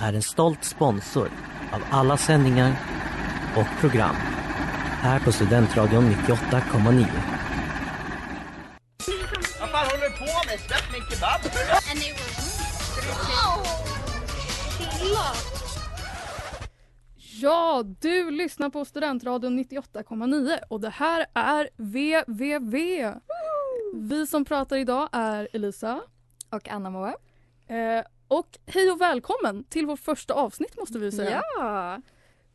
är en stolt sponsor av alla sändningar och program här på Studentradion 98,9. Vad fan håller du på med? Släpp min kebab! Ja, du lyssnar på Studentradion 98,9 och det här är VVV. Vi som pratar idag är Elisa. Och Anna Moa. Eh, och hej och välkommen till vårt första avsnitt måste vi säga. Ja!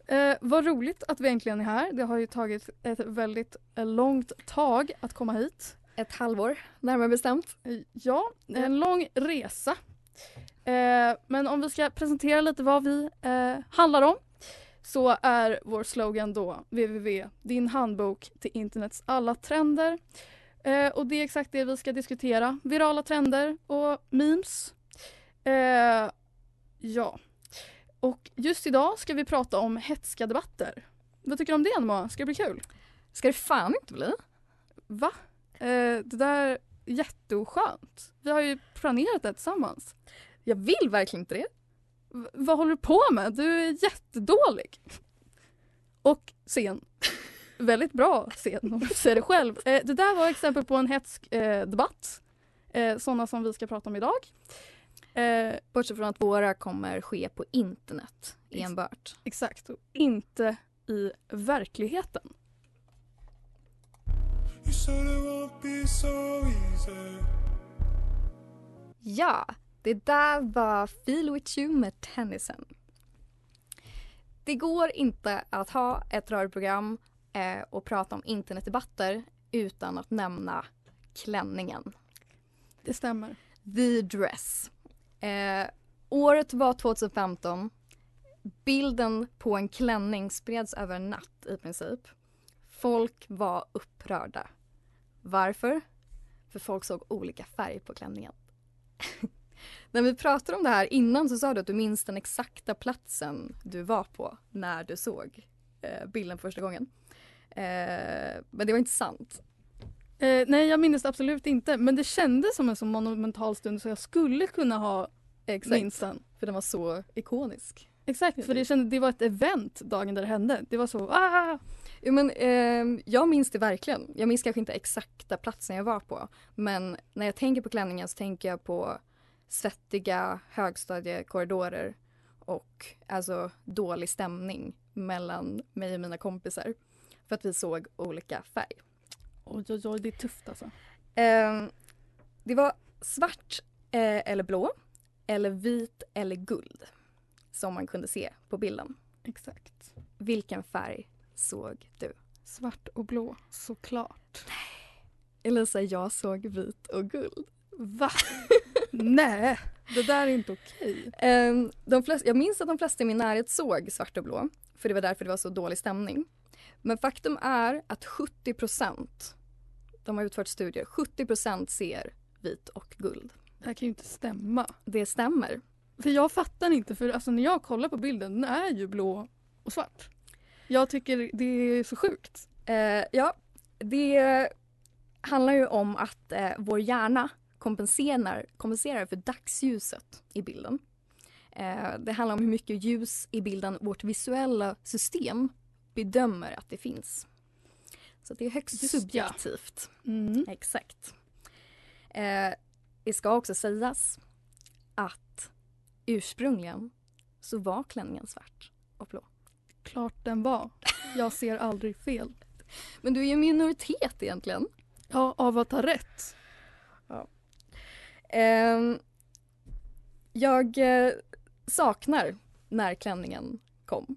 Eh, vad roligt att vi äntligen är här. Det har ju tagit ett väldigt eh, långt tag att komma hit. Ett halvår, närmare bestämt. Eh, Ja, en lång resa. Eh, men om vi ska presentera lite vad vi eh, handlar om så är vår slogan då www, din handbok till internets alla trender. Eh, och det är exakt det vi ska diskutera. Virala trender och memes. Eh, ja. Och just idag ska vi prata om hetska debatter. Vad tycker du om det Moa? Ska det bli kul? Ska det fan inte bli? Va? Eh, det där är jätteoskönt. Vi har ju planerat det tillsammans. Jag vill verkligen inte det. V- vad håller du på med? Du är jättedålig. Och sen. Väldigt bra scen om du säger det själv. Eh, det där var exempel på en hetsk eh, debatt. Eh, sådana som vi ska prata om idag. Eh, Bortsett från att våra kommer ske på internet enbart. exakt, och inte i verkligheten. Ja, det där var Feel With You med Tennyson. Det går inte att ha ett radioprogram eh, och prata om internetdebatter utan att nämna klänningen. Det stämmer. The Dress. Eh, året var 2015. Bilden på en klänning spreds över en natt i princip. Folk var upprörda. Varför? För folk såg olika färg på klänningen. när vi pratade om det här innan så sa du att du minns den exakta platsen du var på när du såg eh, bilden första gången. Eh, men det var inte sant. Eh, nej, jag minns absolut inte. Men det kändes som en så monumental stund så jag skulle kunna ha Exakt. minst den. För den var så ikonisk. Exakt, för det, kände, det var ett event dagen där det hände. Det var så ah! Men, ehm, jag minns det verkligen. Jag minns kanske inte exakta platsen jag var på. Men när jag tänker på klänningen så tänker jag på svettiga högstadiekorridorer och alltså dålig stämning mellan mig och mina kompisar. För att vi såg olika färg. Oj, oj, oj, det är tufft alltså. Ehm, det var svart eh, eller blå eller vit eller guld som man kunde se på bilden. Exakt. Vilken färg såg du? Svart och blå, såklart. Elisa, jag såg vit och guld. Va? Nej, det där är inte okej. De flesta, jag minns att de flesta i min närhet såg svart och blå, för det var därför det var så dålig stämning. Men faktum är att 70% de har utfört studier, 70% ser vit och guld. Det här kan ju inte stämma. Det stämmer. För jag fattar inte, för alltså när jag kollar på bilden, den är ju blå och svart. Jag tycker det är så sjukt. Eh, ja, det handlar ju om att eh, vår hjärna kompenserar, kompenserar för dagsljuset i bilden. Eh, det handlar om hur mycket ljus i bilden vårt visuella system bedömer att det finns. Så det är högst Just ja. subjektivt. Mm. Exakt. Eh, det ska också sägas att ursprungligen så var klänningen svart och blå. Klart den var. Jag ser aldrig fel. Men du är ju minoritet egentligen. Ja, av att ha rätt. Ehm, jag eh, saknar när klänningen kom.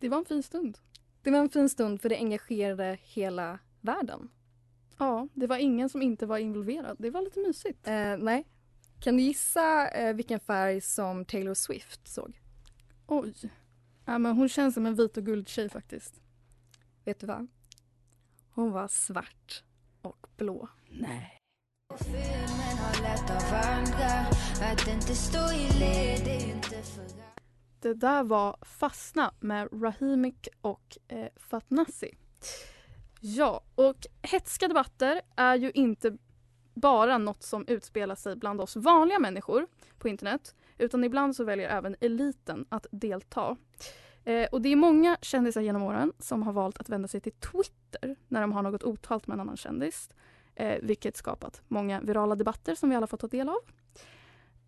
Det var en fin stund. Det var en fin stund för det engagerade hela världen. Ja, det var ingen som inte var involverad. Det var lite mysigt. Eh, nej. Kan du gissa eh, vilken färg som Taylor Swift såg? Oj. Ja, men hon känns som en vit och guld tjej faktiskt. Vet du vad? Hon var svart och blå. Nej. Filmen har lärt av andra Att inte stå i led är inte för det där var Fastna med Rahimik och eh, Fatnassi. Ja, och hetska debatter är ju inte bara något som utspelar sig bland oss vanliga människor på internet utan ibland så väljer även eliten att delta. Eh, och det är många kändisar genom åren som har valt att vända sig till Twitter när de har något otalt med en annan kändis. Eh, vilket skapat många virala debatter som vi alla fått ta del av.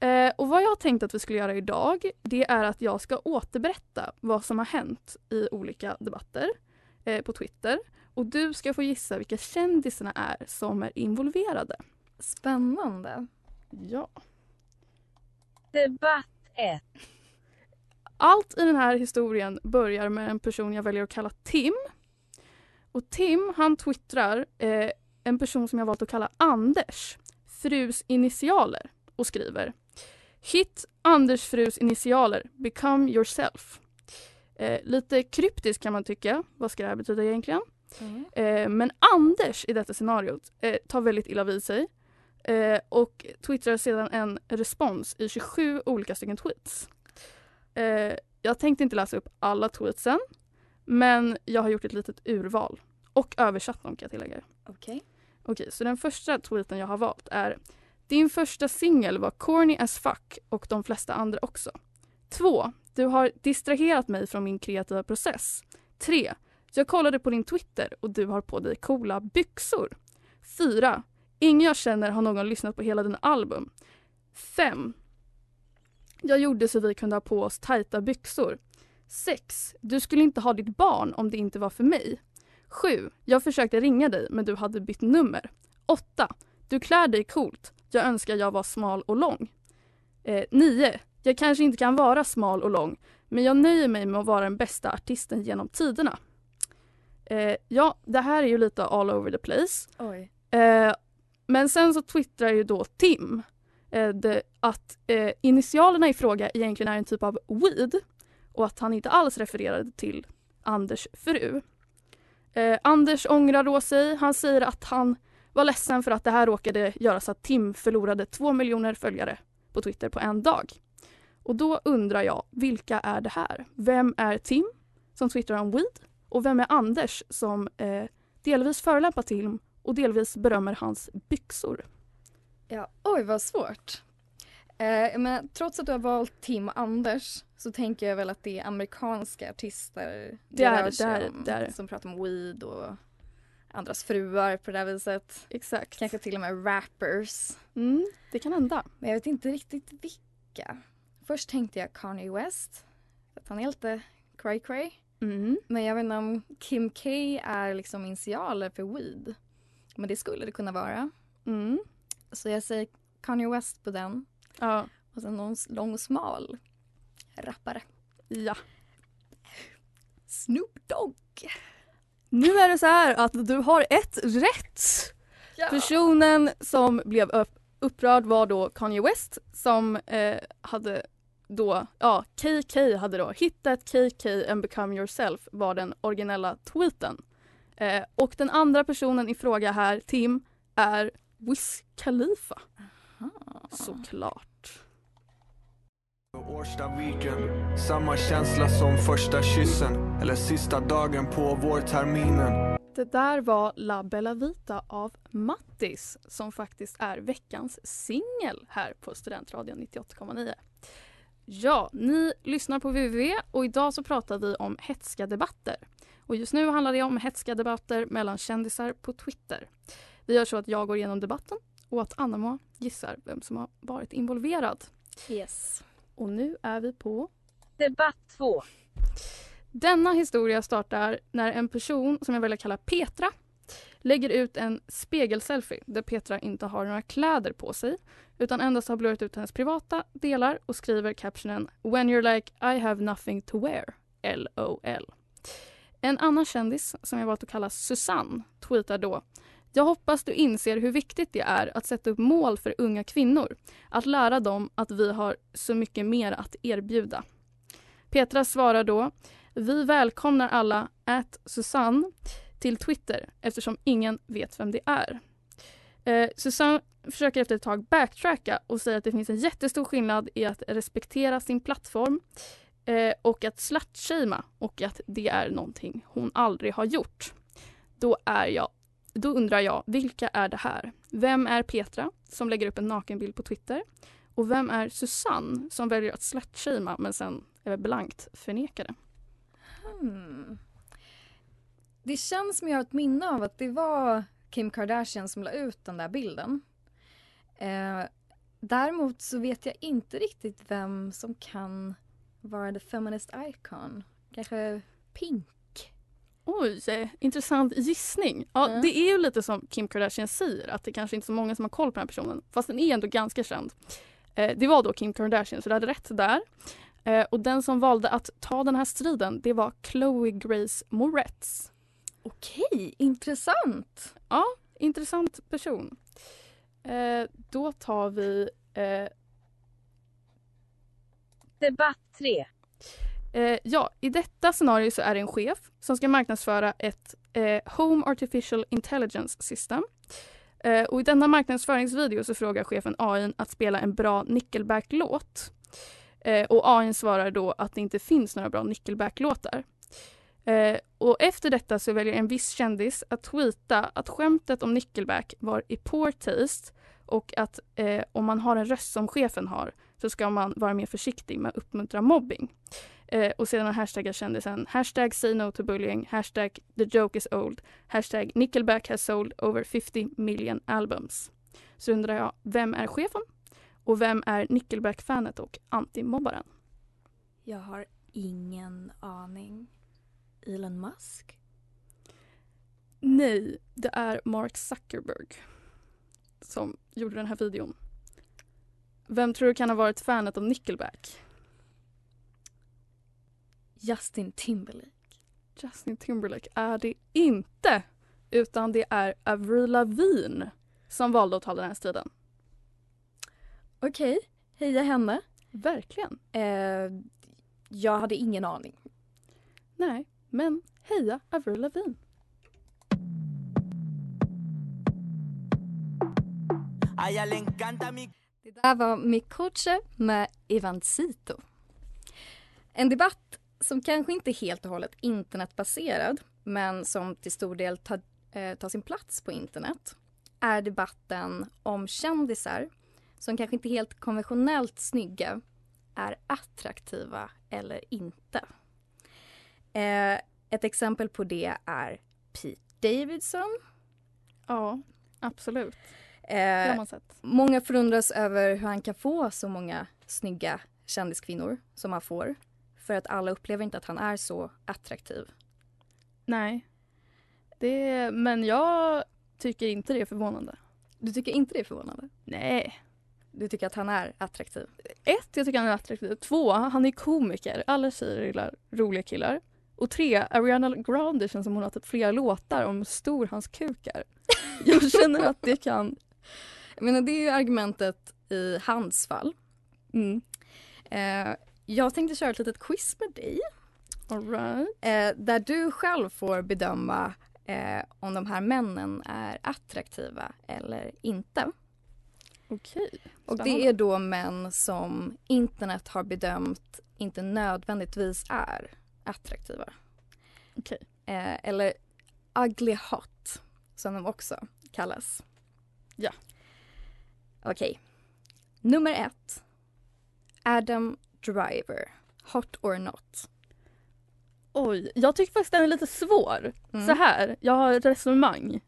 Eh, och vad jag har tänkt att vi skulle göra idag det är att jag ska återberätta vad som har hänt i olika debatter eh, på Twitter. Och du ska få gissa vilka kändisarna är som är involverade. Spännande. Ja. Debatt 1. Allt i den här historien börjar med en person jag väljer att kalla Tim. Och Tim han twittrar eh, en person som jag valt att kalla Anders, frus initialer och skriver Hit Anders frus initialer, become yourself. Eh, lite kryptiskt kan man tycka. Vad ska det här betyda egentligen? Eh, men Anders i detta scenariot eh, tar väldigt illa vid sig eh, och twittrar sedan en respons i 27 olika stycken tweets. Eh, jag tänkte inte läsa upp alla tweetsen men jag har gjort ett litet urval och översatt dem kan jag tillägga. Okej. Okej, så den första tweeten jag har valt är din första singel var corny as fuck och de flesta andra också. 2. Du har distraherat mig från min kreativa process. 3. Jag kollade på din Twitter och du har på dig coola byxor. 4. Ingen jag känner har någon lyssnat på hela dina album. 5. Jag gjorde så vi kunde ha på oss tajta byxor. 6. Du skulle inte ha ditt barn om det inte var för mig. 7. Jag försökte ringa dig men du hade bytt nummer. 8. Du klär dig coolt. Jag önskar jag var smal och lång. 9. Jag kanske inte kan vara smal och lång men jag nöjer mig med att vara den bästa artisten genom tiderna. Eh, ja, det här är ju lite all over the place. Eh, men sen så twittrar ju då Tim eh, det, att eh, initialerna i fråga egentligen är en typ av weed och att han inte alls refererade till Anders fru. Eh, Anders ångrar då sig. Han säger att han var ledsen för att det här råkade göra så att Tim förlorade två miljoner följare på Twitter på en dag. Och då undrar jag, vilka är det här? Vem är Tim som twittrar om weed? Och vem är Anders som eh, delvis förolämpar Tim och delvis berömmer hans byxor? Ja, oj vad svårt. Eh, men trots att du har valt Tim och Anders så tänker jag väl att det är amerikanska artister Det är rör det, sig det är det, om, det är som pratar om weed och andras fruar på det här viset. Exakt. Kanske till och med rappers. Mm, det kan hända. Men jag vet inte riktigt vilka. Först tänkte jag Kanye West. Att han är lite cray cray. Mm. Men jag vet inte om Kim K är liksom initialer för weed. Men det skulle det kunna vara. Mm. Så jag säger Kanye West på den. Ja. Och sen någon lång och smal rappare. ja. Snoop Dogg. Nu är det så här att du har ett rätt. Personen som blev upp, upprörd var då Kanye West som eh, hade då, ja KK hade då hittat KK and become yourself var den originella tweeten. Eh, och den andra personen i fråga här, Tim, är Wiz Khalifa. Såklart. Årsta weekend Samma känsla som första kyssen Eller sista dagen på vårterminen Det där var La Bella Vita av Mattis som faktiskt är veckans singel här på Studentradion 98,9. Ja, ni lyssnar på www och idag så pratar vi om hetska debatter. Och just nu handlar det om hetska debatter mellan kändisar på Twitter. Vi gör så att jag går igenom debatten och att Anna gissar vem som har varit involverad. Yes. Och nu är vi på Debatt 2. Denna historia startar när en person som jag väljer kalla Petra lägger ut en spegelselfie där Petra inte har några kläder på sig utan endast har blurrat ut hennes privata delar och skriver captionen “When you're like I have nothing to wear” LOL. En annan kändis som jag valt att kalla Susanne tweetar då jag hoppas du inser hur viktigt det är att sätta upp mål för unga kvinnor. Att lära dem att vi har så mycket mer att erbjuda. Petra svarar då Vi välkomnar alla at Susanne till Twitter eftersom ingen vet vem det är. Eh, Susanne försöker efter ett tag backtracka och säger att det finns en jättestor skillnad i att respektera sin plattform eh, och att slutshamea och att det är någonting hon aldrig har gjort. Då, är jag, då undrar jag, vilka är det här? Vem är Petra som lägger upp en nakenbild på Twitter? Och vem är Susanne som väljer att slutshamea men sen är blankt förnekar det? Hmm. Det känns som jag har ett minne av att det var Kim Kardashian som la ut den där bilden. Eh, däremot så vet jag inte riktigt vem som kan vara the feminist icon. Kanske Pink? Oj, intressant gissning. Ja, Mm. Det är ju lite som Kim Kardashian säger att det kanske inte är så många som har koll på den här personen. Fast den är ändå ganska känd. Eh, det var då Kim Kardashian så du hade rätt där. Eh, och den som valde att ta den här striden det var Chloe Grace Moretz. Okej, intressant. Ja, intressant person. Eh, då tar vi eh, Debatt 3. Eh, ja, i detta scenario så är det en chef som ska marknadsföra ett eh, Home Artificial Intelligence System. Eh, och I denna marknadsföringsvideo så frågar chefen AI att spela en bra Nickelback-låt. Eh, och AI svarar då att det inte finns några bra Nickelback-låtar. Eh, och efter detta så väljer en viss kändis att tweeta att skämtet om Nickelback var i poor taste och att eh, om man har en röst som chefen har så ska man vara mer försiktig med att uppmuntra mobbing. Eh, och sedan hashtaggar kändisen hashtag say no to bullying, hashtag the joke is old, hashtag Nickelback has sold over 50 million albums. Så undrar jag, vem är chefen? Och vem är Nickelback-fanet och antimobbaren? Jag har ingen aning. Elon Musk? Nej, det är Mark Zuckerberg som gjorde den här videon. Vem tror du kan ha varit fanet av Nickelback? Justin Timberlake? Justin Timberlake är det inte. Utan det är Avril Lavigne som valde att ta den här striden. Okej, heja henne. Verkligen. Eh, jag hade ingen aning. Nej, men heja Avril Lavigne. Det där var Mikoche med Evancito. En debatt som kanske inte är helt och hållet internetbaserad men som till stor del tar, eh, tar sin plats på internet är debatten om kändisar som kanske inte helt konventionellt snygga är attraktiva eller inte. Eh, ett exempel på det är Pete Davidson. Ja, absolut. Eh, har man sett. Många förundras över hur han kan få så många snygga kändiskvinnor som han får. För att alla upplever inte att han är så attraktiv. Nej. Det, men jag tycker inte det är förvånande. Du tycker inte det är förvånande? Nej. Du tycker att han är attraktiv? Ett, jag tycker han är attraktiv. Två, han är komiker. Alla tjejer gillar roliga killar. Och tre, Ariana Grande känns som hon har typ flera låtar om stor hans kuk är. Jag känner att det kan... Jag menar, det är ju argumentet i hans fall. Mm. Eh, jag tänkte köra ett litet quiz med dig. All right. Eh, där du själv får bedöma eh, om de här männen är attraktiva eller inte. Okej. Och det är då män som internet har bedömt inte nödvändigtvis är attraktiva. Okej. Eh, eller ugly hot, som de också kallas. Ja. Okej. Nummer ett. Adam Driver. Hot or not. Oj, jag tycker faktiskt den är lite svår. Mm. Så här, jag har ett resonemang.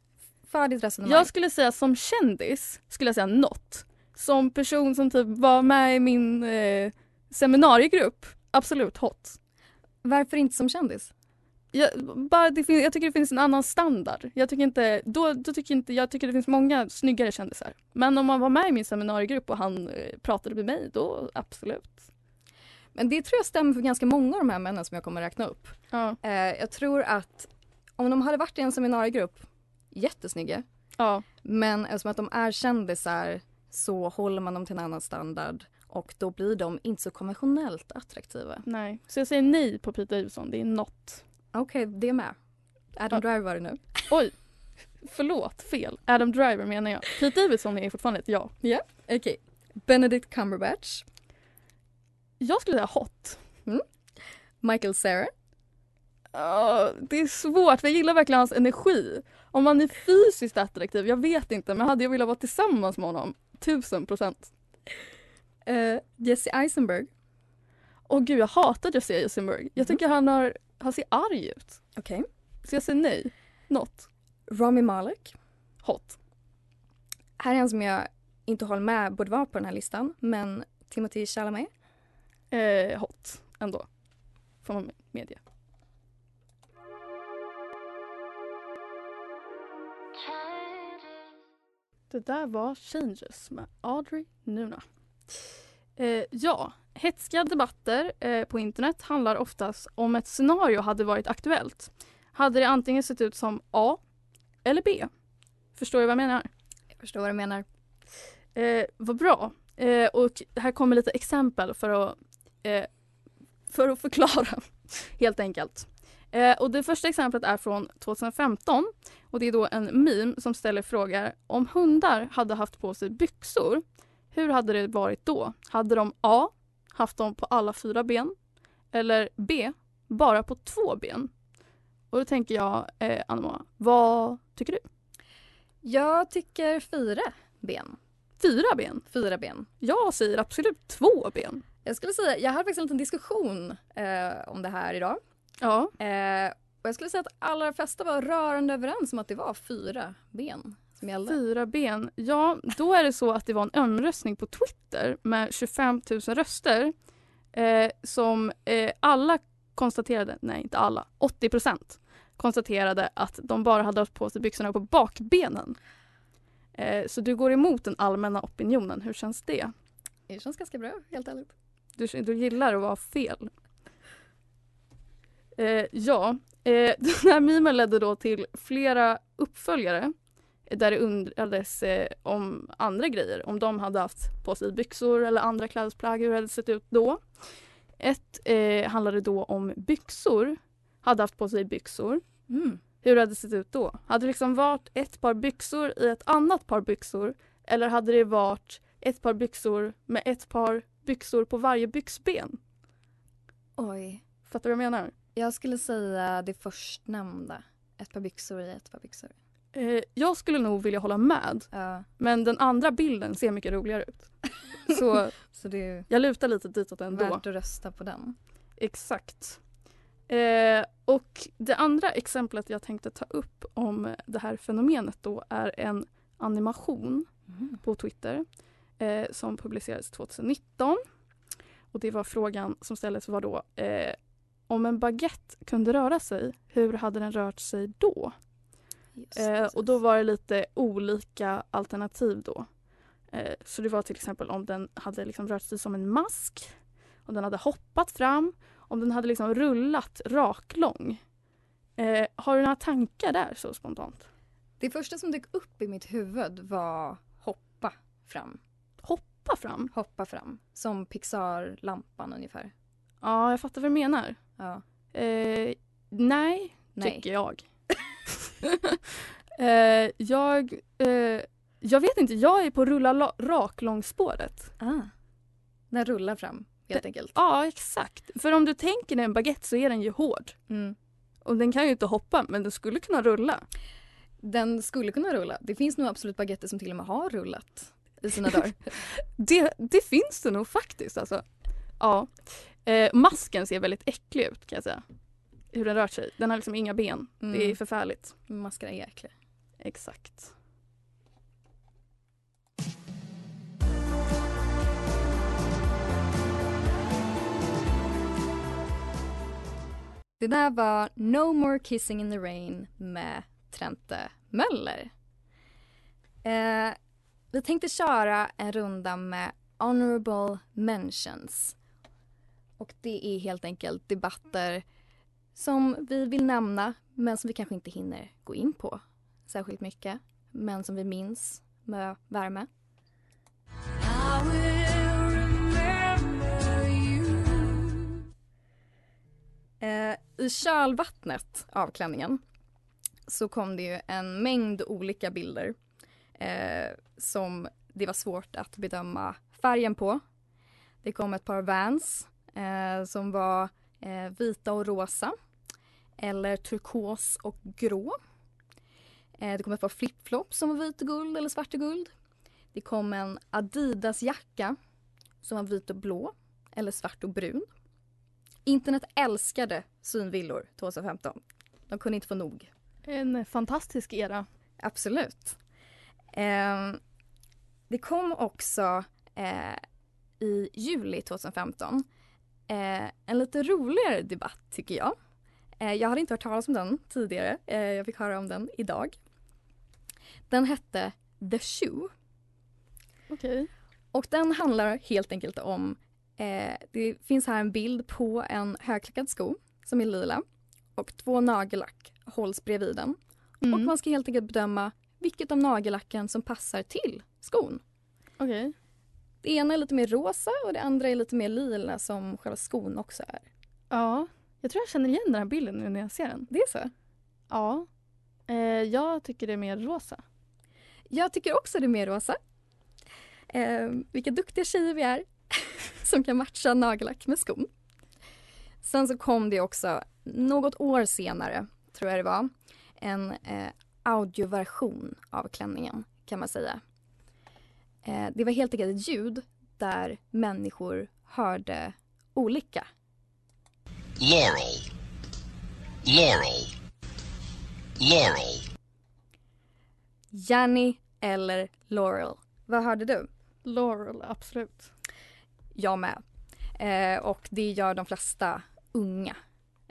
För ditt resonemang. Jag skulle säga som kändis, skulle jag säga not. Som person som typ var med i min eh, seminariegrupp, absolut hot. Varför inte som kändis? jag, bara det fin- jag tycker det finns en annan standard. Jag tycker inte, då, då tycker inte, jag tycker det finns många snyggare kändisar. Men om man var med i min seminariegrupp och han eh, pratade med mig, då absolut. Men det tror jag stämmer för ganska många av de här männen som jag kommer räkna upp. Ja. Eh, jag tror att om de hade varit i en seminariegrupp, jättesnygga. Ja. Men eftersom att de är kändisar så håller man dem till en annan standard och då blir de inte så konventionellt attraktiva. Nej. Så jag säger nej på Pete Davidson, det är not. Okej, det är med. Adam Ja. Driver var det nu. Oj, förlåt, fel. Adam Driver menar jag. Pete Davidson är fortfarande ett ja. Okej. Benedict Cumberbatch, Jag skulle säga hot. Michael Cera, Ja, det är svårt för jag gillar verkligen hans energi. Om han är fysiskt attraktiv, jag vet inte men hade jag velat vara tillsammans med honom, tusen procent. eh, Jesse Eisenberg, Åh gud jag hatar Jesse Eisenberg. Jag tycker han, har, han ser arg ut. okej. Så jag säger nej. Not. Rami Malek. Hot. Här är en som jag inte håller med borde vara på den här listan, men Timothy Chalamet. Eh, hot ändå. Får man medge. Det där var Changes med Audrey Nuna. Eh, ja, hetska debatter eh, på internet handlar oftast om ett scenario hade varit aktuellt. Hade det antingen sett ut som A eller B. Förstår du vad jag menar? Jag förstår vad du menar. Eh, vad bra. Eh, och här kommer lite exempel för att, eh, för att förklara, helt enkelt. Eh, och det första exemplet är från 2015 och det är då en meme som ställer frågor om hundar hade haft på sig byxor, hur hade det varit då? Hade de A. Haft dem på alla fyra ben? Eller B. Bara på två ben? Och då tänker jag, eh, Anna vad tycker du? Jag tycker fyra ben. Fyra ben? Fyra ben. Jag säger absolut två ben. Jag skulle säga, jag hade faktiskt en liten diskussion eh, om det här idag. Ja. Eh, och jag skulle säga att alla flesta var rörande överens om att det var fyra ben som gällde. Fyra ben. Ja, då är det så att det var en omröstning på Twitter med 25 000 röster eh, som eh, alla konstaterade, nej inte alla, 80 procent konstaterade att de bara hade haft på sig byxorna på bakbenen. Eh, så du går emot den allmänna opinionen, hur känns det? Det känns ganska bra, helt ärligt. Du, du gillar att vara fel. Eh, ja, eh, den här memen ledde då till flera uppföljare där det undrades eh, om andra grejer. Om de hade haft på sig byxor eller andra klädesplagg, hur det hade sett ut då. Ett eh, handlade då om byxor. Hade haft på sig byxor. Mm. Hur hade det sett ut då? Hade det liksom varit ett par byxor i ett annat par byxor? Eller hade det varit ett par byxor med ett par byxor på varje byxben? Oj. Fattar du vad jag menar? Jag skulle säga det förstnämnda. Ett par byxor i ett par byxor. Eh, jag skulle nog vilja hålla med. Ja, Men den andra bilden ser mycket roligare ut. Så så det är jag lutar lite ditåt ändå. värt att rösta på den. Exakt. Eh, och det andra exemplet jag tänkte ta upp om det här fenomenet då är en animation Mm. på Twitter eh, som publicerades 2019. Och det var frågan som ställdes var då eh, om en baguette kunde röra sig, hur hade den rört sig då? Eh, och då var det lite olika alternativ då. Eh, så det var till exempel om den hade liksom rört sig som en mask, om den hade hoppat fram, om den hade liksom rullat raklång. Eh, har du några tankar där så spontant? Det första som dök upp i mitt huvud var hoppa fram. Hoppa fram? Hoppa fram. Som Pixar-lampan ungefär. Ja, jag fattar vad du menar. Ja. Eh, nej, Nej. tycker jag. eh, jag, eh, jag vet inte, jag är på rulla la- raklångspåret. Ah. Den rullar fram helt enkelt. Ja, exakt. För om du tänker dig en baguette så är den ju hård. Mm. Och den kan ju inte hoppa, men den skulle kunna rulla. Den skulle kunna rulla. Det finns nog absolut baguetter som till och med har rullat i sina dagar. Det, det finns det nog faktiskt alltså. Ja. Eh, masken ser väldigt äcklig ut kan jag säga. Hur den rör sig. Den har liksom inga ben. Det är Mm. förfärligt. Maskar är äckliga. Exakt. Det där var No More Kissing in the Rain med Trente Möller. Eh, vi tänkte köra en runda med Honorable Mentions. Och det är helt enkelt debatter som vi vill nämna men som vi kanske inte hinner gå in på särskilt mycket. Men som vi minns med värme. Eh, I kölvattnet av klänningen så kom det ju en mängd olika bilder eh, som det var svårt att bedöma färgen på. Det kom ett par Vans eh, som var eh, vita och rosa eller turkos och grå. Eh, det kom ett par flipflops som var vit och guld eller svart och guld. Det kom en Adidas jacka som var vit och blå eller svart och brun. Internet älskade synvillor 2015. De kunde inte få nog. En fantastisk era. Absolut. Eh, det kom också eh, i juli 2015 eh, en lite roligare debatt tycker jag. Eh, jag hade inte hört talas om den tidigare. Eh, jag fick höra om den idag. Den hette The Shoe. Okej. Och den handlar helt enkelt om eh, det finns här en bild på en högklackad sko som är lila och två nagellack hålls bredvid den. Mm. Och man ska helt enkelt bedöma vilket av nagellacken som passar till skon. Okej. Det ena är lite mer rosa och det andra är lite mer lila som själva skon också är. Ja. Jag tror jag känner igen den här bilden nu när jag ser den. Det är så? Ja. Eh, jag tycker det är mer rosa. Jag tycker också det är mer rosa. Eh, vilka duktiga tjejer vi är som kan matcha nagellack med skon. Sen så kom det också något år senare, tror jag det var, en eh, audioversion av klänningen kan man säga. Eh, det var helt enkelt ett ljud där människor hörde olika. Laurel. Laurel. Laurel. Janny eller Laurel. Vad hörde du? Laurel, absolut. Jag med. Eh, och det gör de flesta unga.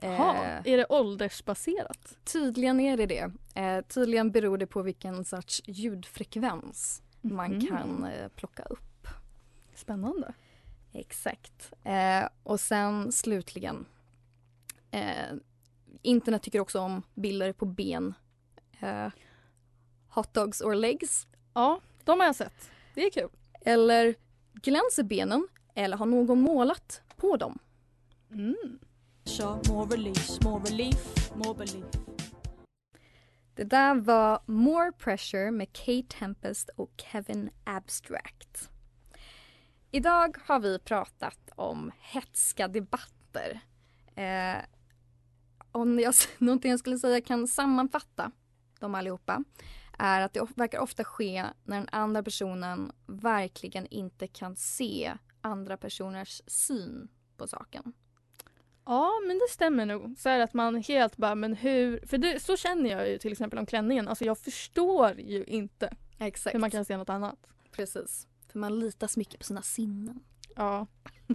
Jaha, Eh, är det åldersbaserat? Tydligen är det det. Eh, tydligen beror det på vilken sorts ljudfrekvens man Mhm. kan eh, plocka upp. Spännande. Exakt. Eh, och sen slutligen. Eh, internet tycker också om bilder på ben. Eh, hot dogs or legs. Ja, de har jag sett. Det är kul. Eller glänser benen eller har någon målat på dem? Mm. More more relief, more belief. Det där var More Pressure med Kate Tempest och Kevin Abstract. Idag har vi pratat om hetska debatter. Eh, om jag, någonting jag skulle säga kan sammanfatta dem allihopa är att det verkar ofta ske när den andra personen verkligen inte kan se andra personers syn på saken. Ja, men det stämmer nog. Så att man helt bara, men hur... För det, så känner jag ju till exempel om klänningen. Alltså jag förstår ju inte Exakt. hur man kan se något annat. Precis. För man litar så mycket på sina sinnen. Ja.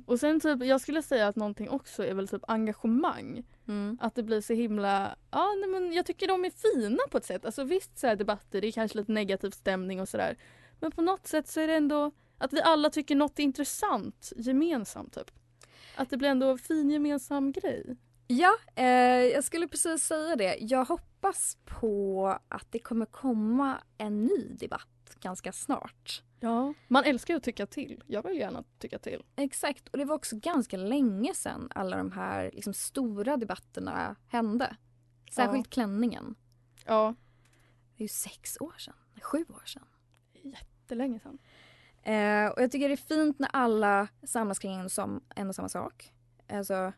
Och sen typ, jag skulle säga att någonting också är väl typ engagemang. Mm. Att det blir så himla, ja nej, men jag tycker de är fina på ett sätt. Alltså visst så här debatter, det är kanske lite negativ stämning och sådär. Men på något sätt så är det ändå att vi alla tycker något är intressant gemensamt typ. Att det blir ändå en fin gemensam grej. Ja, eh, jag skulle precis säga det. Jag hoppas på att det kommer komma en ny debatt ganska snart. Ja. Man älskar ju att tycka till. Jag vill gärna tycka till. Exakt, och det var också ganska länge sedan alla de här liksom, stora debatterna hände. Särskilt klänningen. Ja. Det är ju sex år sedan, sju år sedan. Jättelänge sedan. Eh, och jag tycker det är fint när alla samlas kring en, som, en och samma sak. Alltså,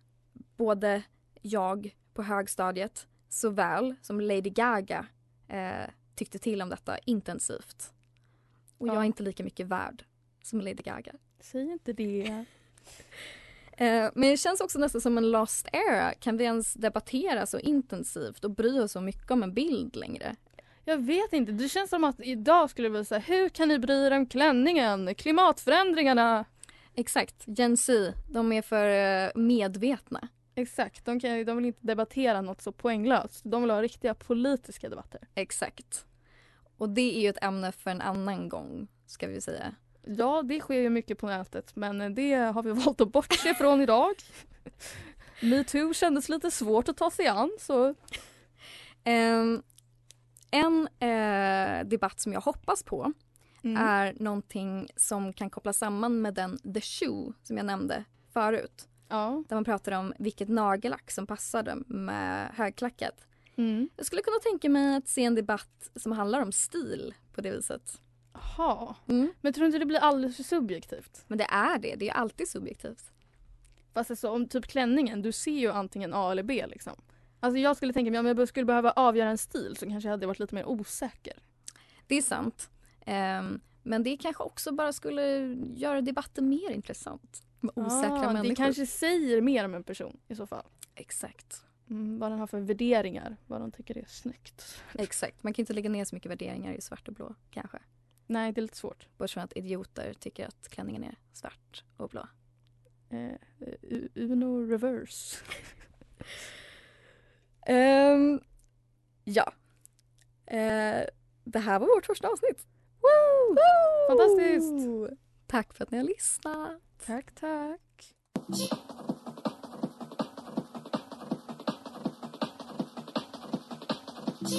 både jag på högstadiet såväl som Lady Gaga eh, tyckte till om detta intensivt. Och jag Ja. är inte lika mycket värd som Lady Gaga. Säg inte det. Eh, men det känns också nästan som en lost era. Kan vi ens debattera så intensivt och bry oss så mycket om en bild längre? Jag vet inte. Det känns som att idag skulle vi säga hur kan ni bry er om klänningen? Klimatförändringarna. Exakt, Gen Z, de är för eh, medvetna. Exakt, de, kan, de vill inte debattera något så poänglöst. De vill ha riktiga politiska debatter. Exakt. Och det är ju ett ämne för en annan gång, ska vi säga. Ja, det sker ju mycket på nätet men det har vi valt att bortse från idag. Metoo kändes lite svårt att ta sig an så Ehm, en eh, debatt som jag hoppas på Mm. är någonting som kan kopplas samman med den The Shoe som jag nämnde förut. ja. Där man pratar om vilket nagellack som passade med högklackat. Mm. Jag skulle kunna tänka mig att se en debatt som handlar om stil på det viset. Jaha. Mm. Men tror du inte det blir alldeles för subjektivt? Men det är det, det är alltid subjektivt. Fast alltså, om typ klänningen, du ser ju antingen A eller B liksom. Alltså jag skulle tänka mig om jag skulle behöva avgöra en stil så kanske jag hade varit lite mer osäker. Det är sant. Ehm, men det kanske också bara skulle göra debatten mer intressant. Med osäkra ah, människor. Det kanske säger mer om en person i så fall. Exakt. Mm, vad den har för värderingar, vad de tycker är snyggt. Exakt. Man kan inte lägga ner så mycket värderingar i svart och blå kanske. Nej, det är lite svårt. Bortsett från att idioter tycker att klänningen är svart och blå. Eh, U- Uno reverse. Ehm, ja. Eh, det här var vårt första avsnitt. Woo! Fantastiskt! Tack för att ni har lyssnat. Tack, tack. Du